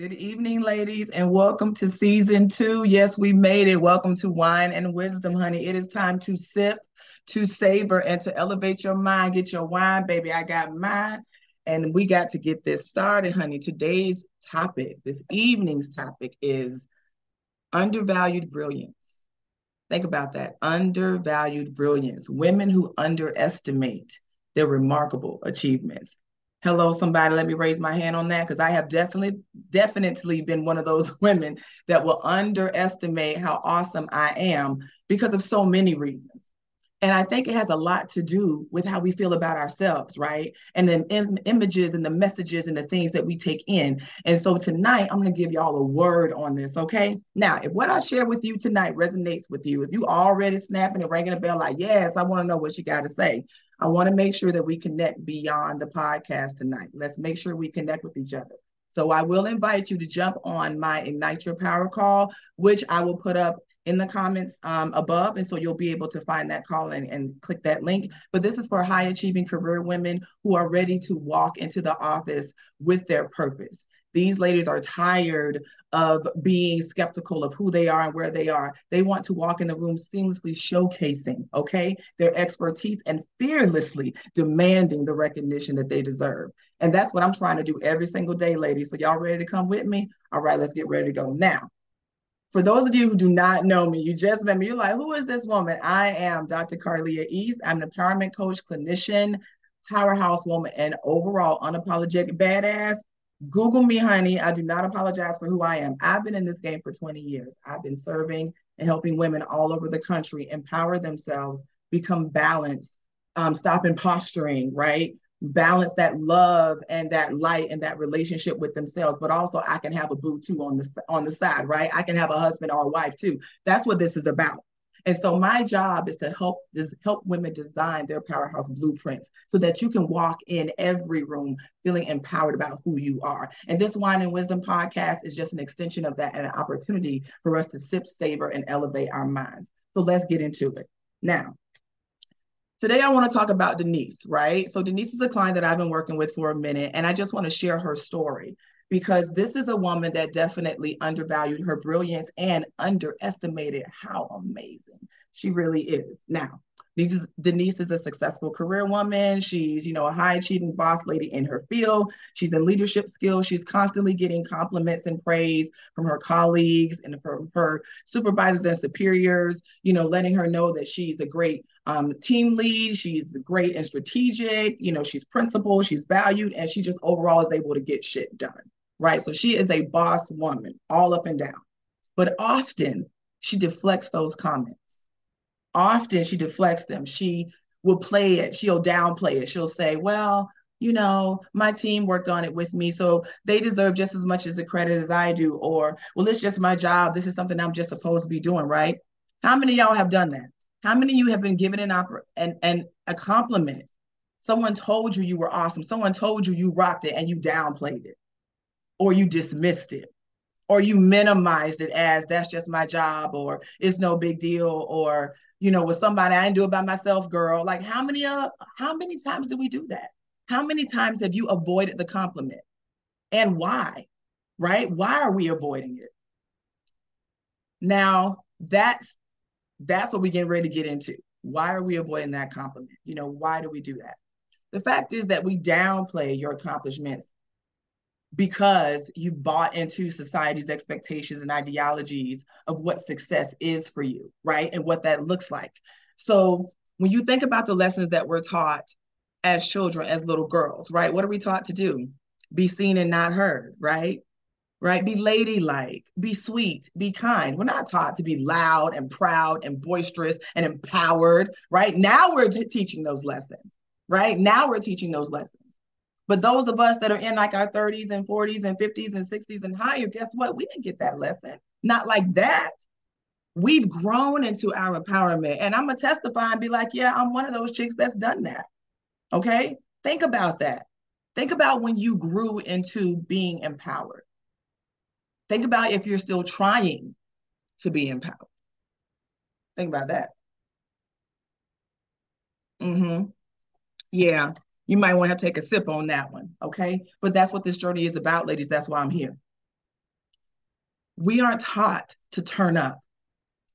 Good evening, ladies, and welcome to season two. Yes, we made it. Welcome to Wine and Wisdom, honey. It is time to sip, to savor, and to elevate your mind. Get your wine, baby. I got mine, and we got to get this started, honey. Today's topic, this evening's topic, is undervalued brilliance. Think about that undervalued brilliance. Women who underestimate their remarkable achievements hello somebody let me raise my hand on that because i have definitely definitely been one of those women that will underestimate how awesome i am because of so many reasons. And i think it has a lot to do with how we feel about ourselves right? And the Im- images and the messages and the things that we take in. And so tonight i'm going to give y'all a word on this okay? Now if what i share with you tonight resonates with you if you already snapping and ringing a bell like yes i want to know what you got to say I want to make sure that we connect beyond the podcast tonight. Let's make sure we connect with each other. So I will invite you to jump on my Ignite Your Power call, which I will put up in the comments um, above. And so you'll be able to find that call and, and click that link. But this is for high achieving career women who are ready to walk into the office with their purpose. These ladies are tired of being skeptical of who they are and where they are. They want to walk in the room seamlessly showcasing, okay, their expertise and fearlessly demanding the recognition that they deserve. And that's what I'm trying to do every single day, ladies. So y'all ready to come with me? All right, let's get ready to go. Now, for those of you who do not know me, you just met me, you're like, who is this woman? I am Dr. Carlia East. I'm an empowerment coach, clinician, powerhouse woman, and overall unapologetic badass. Google me, honey. I do not apologize for who I am. I've been in this game for 20 years. I've been serving and helping women all over the country empower themselves, become balanced, um, stop imposturing, right? Balance that love and that light and that relationship with themselves. But also, I can have a boo too on the on the side, right? I can have a husband or a wife too. That's what this is about. And so my job is to help is help women design their powerhouse blueprints so that you can walk in every room feeling empowered about who you are. And this Wine and Wisdom podcast is just an extension of that and an opportunity for us to sip, savor, and elevate our minds. So let's get into it. Now, Today, I want to talk about Denise, right? So, Denise is a client that I've been working with for a minute, and I just want to share her story because this is a woman that definitely undervalued her brilliance and underestimated how amazing she really is. Now, Denise is a successful career woman. She's, you know, a high achieving boss lady in her field. She's in leadership skills. She's constantly getting compliments and praise from her colleagues and from her supervisors and superiors, you know, letting her know that she's a great um, team lead. She's great and strategic. You know, she's principled, she's valued, and she just overall is able to get shit done right? So she is a boss woman all up and down. But often she deflects those comments. Often she deflects them. She will play it, she'll downplay it. She'll say, well, you know, my team worked on it with me, so they deserve just as much as the credit as I do. Or, well, it's just my job. This is something I'm just supposed to be doing, right? How many y'all have done that? How many of you have been given an opera and, and a compliment? Someone told you you were awesome. Someone told you you rocked it and you downplayed it or you dismissed it or you minimized it as that's just my job or it's no big deal or you know with somebody i didn't do it by myself girl. Like how many uh how many times do we do that? How many times have you avoided the compliment? And why? Right? Why are we avoiding it? Now that's that's what we get ready to get into. Why are we avoiding that compliment? You know why do we do that? The fact is that we downplay your accomplishments because you've bought into society's expectations and ideologies of what success is for you, right? And what that looks like. So when you think about the lessons that we're taught as children, as little girls, right? What are we taught to do? Be seen and not heard, right? Right? Be ladylike, be sweet, be kind. We're not taught to be loud and proud and boisterous and empowered, right? Now we're t- teaching those lessons, right? Now we're teaching those lessons. But those of us that are in like our 30s and 40s and 50s and 60s and higher, guess what? We didn't get that lesson. Not like that. We've grown into our empowerment. And I'm going to testify and be like, yeah, I'm one of those chicks that's done that. Okay. Think about that. Think about when you grew into being empowered. Think about if you're still trying to be empowered. Think about that. Mm-hmm. Yeah you might want to take a sip on that one. Okay. But that's what this journey is about, ladies. That's why I'm here. We aren't taught to turn up,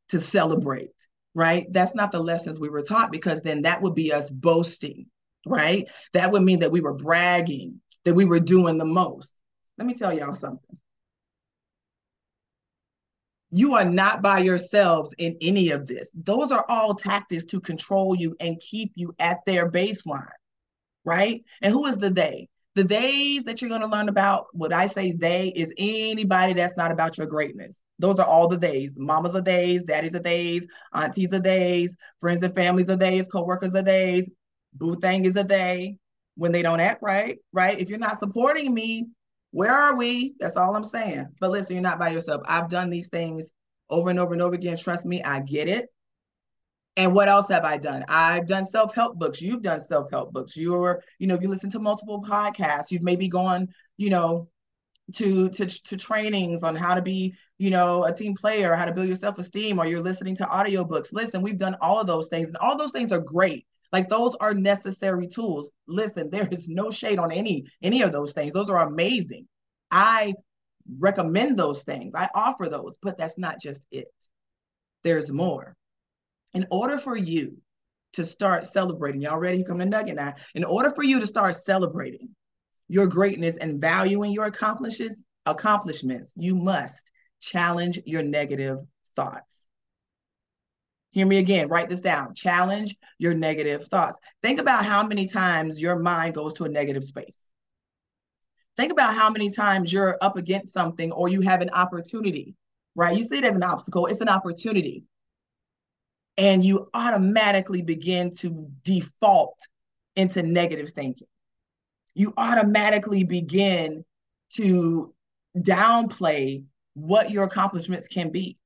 to celebrate, right? That's not the lessons we were taught because then that would be us boasting, right? That would mean that we were bragging, that we were doing the most. Let me tell y'all something. You are not by yourselves in any of this. Those are all tactics to control you and keep you at their baseline, right? And who is the they? The days that you're going to learn about, what I say they is anybody that's not about your greatness. Those are all the days. Mamas are days, daddies are days, aunties are days, friends and families are days, co-workers are days, boo thing is a day when they don't act right, right? If you're not supporting me, where are we? That's all I'm saying. But listen, you're not by yourself. I've done these things over and over and over again. Trust me, I get it. And what else have I done? I've done self-help books. You've done self-help books. You're, you know, you listen to multiple podcasts. You've maybe gone, you know, to to to trainings on how to be, you know, a team player, how to build your self-esteem, or you're listening to audiobooks. Listen, we've done all of those things, and all those things are great. Like those are necessary tools. Listen, there is no shade on any any of those things. Those are amazing. I recommend those things. I offer those, but that's not just it. There's more in order for you to start celebrating, y'all ready? Come to Nugget now. In order for you to start celebrating your greatness and valuing your accomplishments, accomplishments, you must challenge your negative thoughts. Hear me again, write this down. Challenge your negative thoughts. Think about how many times your mind goes to a negative space. Think about how many times you're up against something or you have an opportunity, right? You see it as an obstacle, it's an opportunity and you automatically begin to default into negative thinking. You automatically begin to downplay what your accomplishments can be.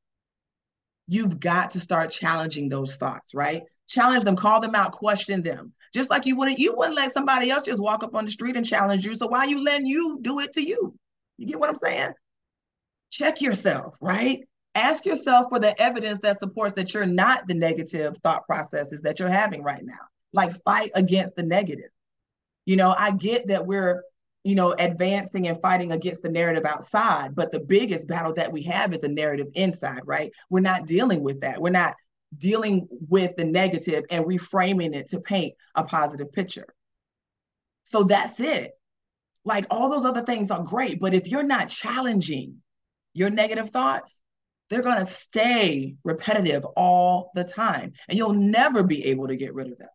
You've got to start challenging those thoughts, right? Challenge them, call them out, question them. Just like you wouldn't, you wouldn't let somebody else just walk up on the street and challenge you. So why you letting you do it to you? You get what I'm saying? Check yourself, right? Ask yourself for the evidence that supports that you're not the negative thought processes that you're having right now. Like fight against the negative. You know, I get that we're, you know, advancing and fighting against the narrative outside, but the biggest battle that we have is the narrative inside, right? We're not dealing with that. We're not dealing with the negative and reframing it to paint a positive picture. So that's it. Like all those other things are great, but if you're not challenging your negative thoughts, they're going to stay repetitive all the time and you'll never be able to get rid of them.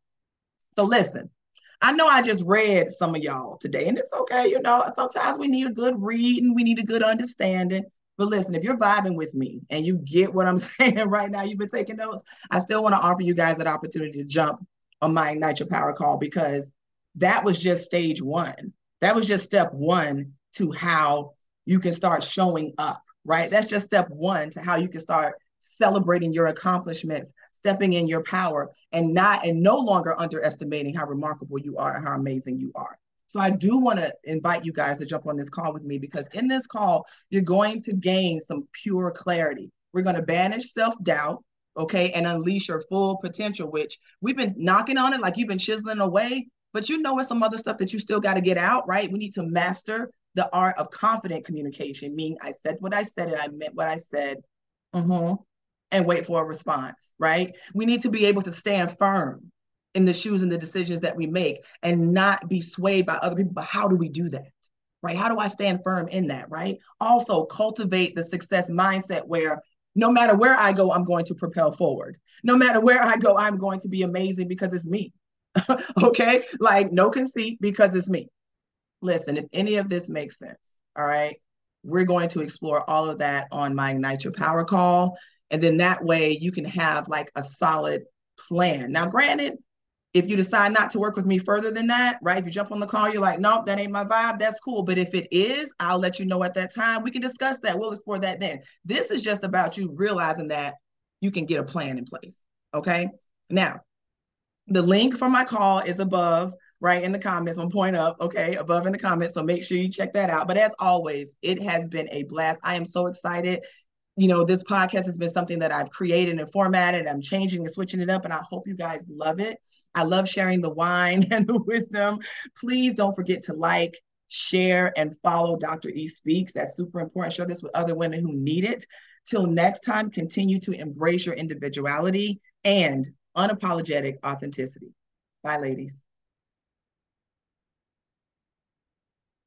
So listen, I know I just read some of y'all today and it's okay. You know, sometimes we need a good read and we need a good understanding. But listen, if you're vibing with me and you get what I'm saying right now, you've been taking notes, I still want to offer you guys that opportunity to jump on my Ignite Your Power call because that was just stage one. That was just step one to how you can start showing up right? That's just step one to how you can start celebrating your accomplishments, stepping in your power, and not and no longer underestimating how remarkable you are and how amazing you are. So I do want to invite you guys to jump on this call with me because in this call, you're going to gain some pure clarity. We're going to banish self-doubt, okay, and unleash your full potential, which we've been knocking on it like you've been chiseling away, but you know it's some other stuff that you still got to get out, right? We need to master the art of confident communication, meaning I said what I said and I meant what I said, mm-hmm, and wait for a response, right? We need to be able to stand firm in the shoes and the decisions that we make and not be swayed by other people. But how do we do that? Right? How do I stand firm in that? Right? Also, cultivate the success mindset where no matter where I go, I'm going to propel forward. No matter where I go, I'm going to be amazing because it's me. okay? Like no conceit because it's me listen, if any of this makes sense, all right, we're going to explore all of that on my Ignite Your Power call. And then that way you can have like a solid plan. Now, granted, if you decide not to work with me further than that, right? If you jump on the call, you're like, nope, that ain't my vibe. That's cool. But if it is, I'll let you know at that time. We can discuss that. We'll explore that then. This is just about you realizing that you can get a plan in place. Okay. Now, the link for my call is above right in the comments. I'm point up, okay, above in the comments. So make sure you check that out. But as always, it has been a blast. I am so excited. You know, this podcast has been something that I've created and formatted. I'm changing and switching it up, and I hope you guys love it. I love sharing the wine and the wisdom. Please don't forget to like, share and follow Dr. E Speaks. That's super important. Share this with other women who need it. Till next time, continue to embrace your individuality and unapologetic authenticity. Bye, ladies.